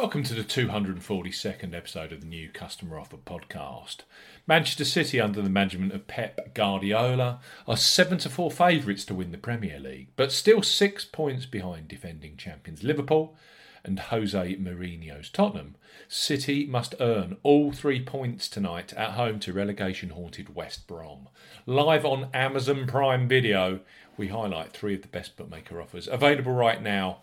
Welcome to the 242nd episode of the new Customer Offer podcast. Manchester City, under the management of Pep Guardiola, are 7 to 4 favourites to win the Premier League, but still six points behind defending champions Liverpool and Jose Mourinho's Tottenham. City must earn all three points tonight at home to relegation haunted West Brom. Live on Amazon Prime Video, we highlight three of the best bookmaker offers available right now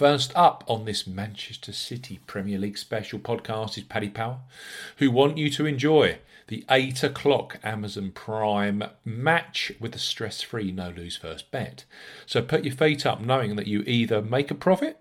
First up on this Manchester City Premier League special podcast is Paddy Power, who want you to enjoy the 8 o'clock Amazon Prime match with a stress free no lose first bet. So put your feet up knowing that you either make a profit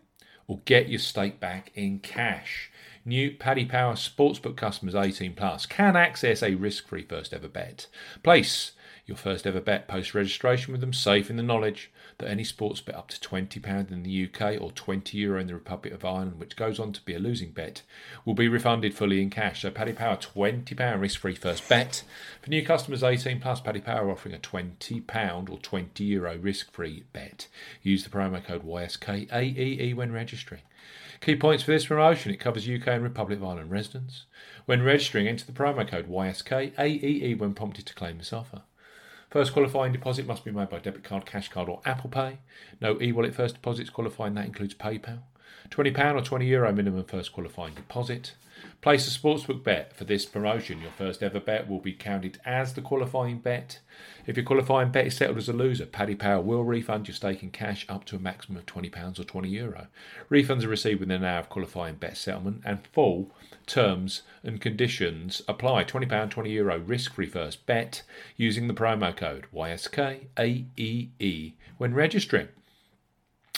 or get your stake back in cash. New Paddy Power Sportsbook customers 18 plus can access a risk free first ever bet. Place your first ever bet post registration with them, safe in the knowledge that any sports bet up to £20 in the UK or €20 Euro in the Republic of Ireland, which goes on to be a losing bet, will be refunded fully in cash. So Paddy Power £20 risk free first bet. For new customers 18 plus, Paddy Power offering a £20 or €20 Euro risk free bet. Use the promo code YSKAEE when registering. Key points for this promotion it covers UK and Republic of Ireland residents. When registering, enter the promo code YSKAEE when prompted to claim this offer. First qualifying deposit must be made by debit card, cash card, or Apple Pay. No e wallet first deposits qualifying, that includes PayPal. £20 or €20 Euro minimum first qualifying deposit. Place a sportsbook bet for this promotion. Your first ever bet will be counted as the qualifying bet. If your qualifying bet is settled as a loser, Paddy Power will refund your stake in cash up to a maximum of £20 or €20 Euro. Refunds are received within an hour of qualifying bet settlement and full terms and conditions apply. £20, €20 Euro risk free first bet using the promo code YSKAEE when registering.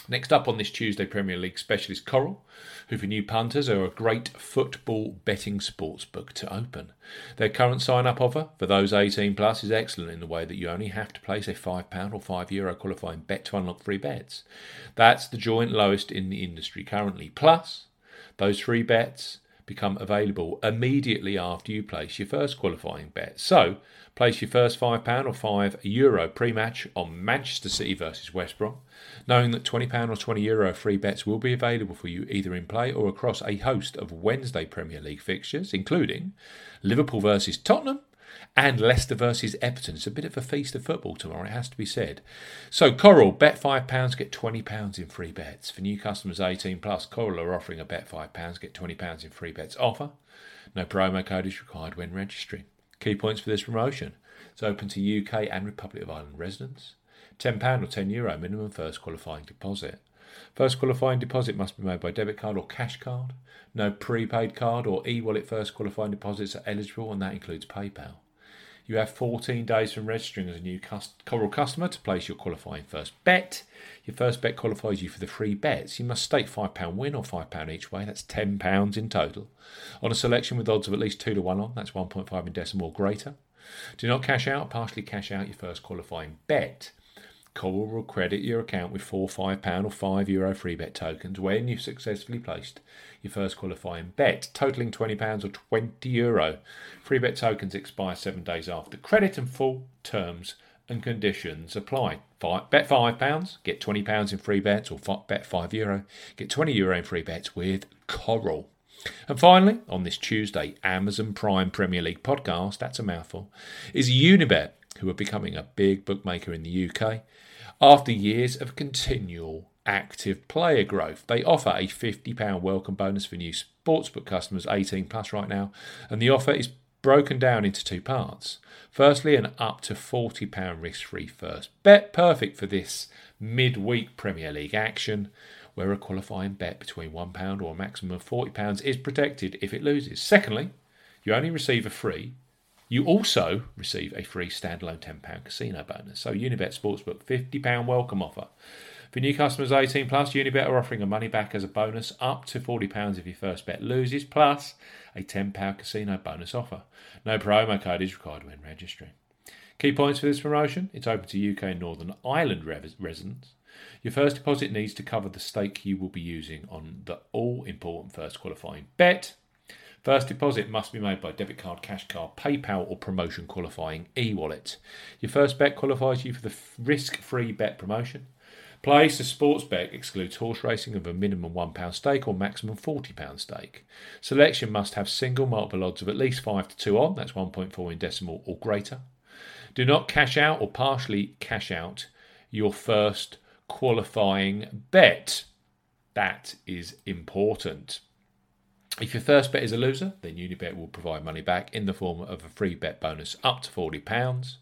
Next up on this Tuesday Premier League specialist Coral, who for new punters are a great football betting sportsbook to open. Their current sign up offer for those 18 plus is excellent in the way that you only have to place a £5 or €5 Euro qualifying bet to unlock free bets. That's the joint lowest in the industry currently. Plus, those free bets become available immediately after you place your first qualifying bet. So, place your first £5 or €5 Euro pre match on Manchester City versus West Brom, knowing that £20 or €20 Euro free bets will be available for you either in play or across a host of Wednesday Premier League fixtures, including Liverpool versus Tottenham and Leicester versus Everton. It's a bit of a feast of football tomorrow, it has to be said. So, Coral, bet £5, get £20 in free bets. For new customers 18 plus, Coral are offering a bet £5, get £20 in free bets offer. No promo code is required when registering. Key points for this promotion. It's open to UK and Republic of Ireland residents. £10 or €10 Euro minimum first qualifying deposit. First qualifying deposit must be made by debit card or cash card. No prepaid card or e wallet first qualifying deposits are eligible, and that includes PayPal. You have 14 days from registering as a new Coral customer to place your qualifying first bet. Your first bet qualifies you for the free bets. You must stake £5 win or £5 each way. That's £10 in total. On a selection with odds of at least 2 to 1 on, that's 1.5 in decimal or greater. Do not cash out, partially cash out your first qualifying bet. Coral will credit your account with four £5 or €5 Euro free bet tokens when you've successfully placed your first qualifying bet, totaling £20 or €20 Euro. Free bet tokens expire seven days after credit and full terms and conditions apply. Five, bet £5, get £20 in free bets, or bet €5, Euro, get €20 Euro in free bets with Coral. And finally, on this Tuesday Amazon Prime Premier League podcast, that's a mouthful, is Unibet, who are becoming a big bookmaker in the UK. After years of continual active player growth, they offer a £50 welcome bonus for new sportsbook customers 18 plus right now, and the offer is broken down into two parts. Firstly, an up to £40 risk free first bet, perfect for this mid-week Premier League action, where a qualifying bet between £1 or a maximum of £40 is protected if it loses. Secondly, you only receive a free you also receive a free standalone £10 casino bonus. So Unibet Sportsbook £50 welcome offer For new customers 18 plus, Unibet are offering a money back as a bonus up to £40 if your first bet loses, plus a £10 casino bonus offer. No promo code is required when registering. Key points for this promotion it's open to UK and Northern Ireland residents. Your first deposit needs to cover the stake you will be using on the all important first qualifying bet. First deposit must be made by debit card, cash card, PayPal, or promotion qualifying e wallet. Your first bet qualifies you for the risk free bet promotion. Place a sports bet excludes horse racing of a minimum £1 stake or maximum £40 stake. Selection must have single multiple odds of at least 5 to 2 on, that's 1.4 in decimal or greater. Do not cash out or partially cash out your first qualifying bet. That is important. If your first bet is a loser, then Unibet will provide money back in the form of a free bet bonus up to £40.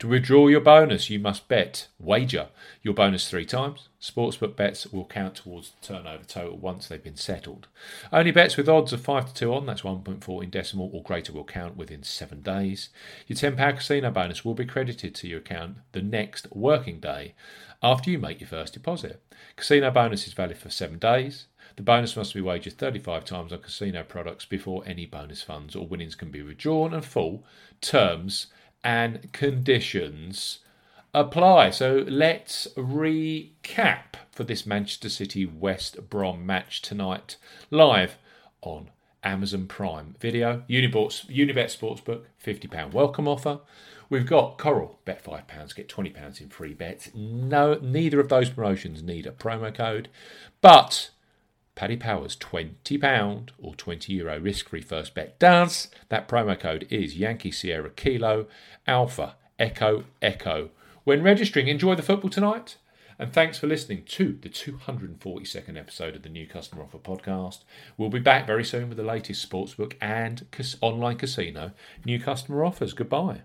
To withdraw your bonus, you must bet, wager, your bonus three times. Sportsbook bets will count towards the turnover total once they've been settled. Only bets with odds of 5 to 2 on, that's 1.4 in decimal or greater, will count within 7 days. Your £10 casino bonus will be credited to your account the next working day after you make your first deposit. Casino bonus is valid for 7 days. The bonus must be wagered 35 times on casino products before any bonus funds or winnings can be withdrawn and full terms and conditions apply. So let's recap for this Manchester City West Brom match tonight live on Amazon Prime Video. Unibet, Unibet Sportsbook, £50 welcome offer. We've got Coral, bet £5, get £20 in free bets. No, neither of those promotions need a promo code, but Paddy Power's £20 or 20 euro risk free first bet does. That promo code is Yankee Sierra Kilo Alpha Echo Echo. When registering, enjoy the football tonight. And thanks for listening to the 242nd episode of the New Customer Offer podcast. We'll be back very soon with the latest sportsbook and online casino new customer offers. Goodbye.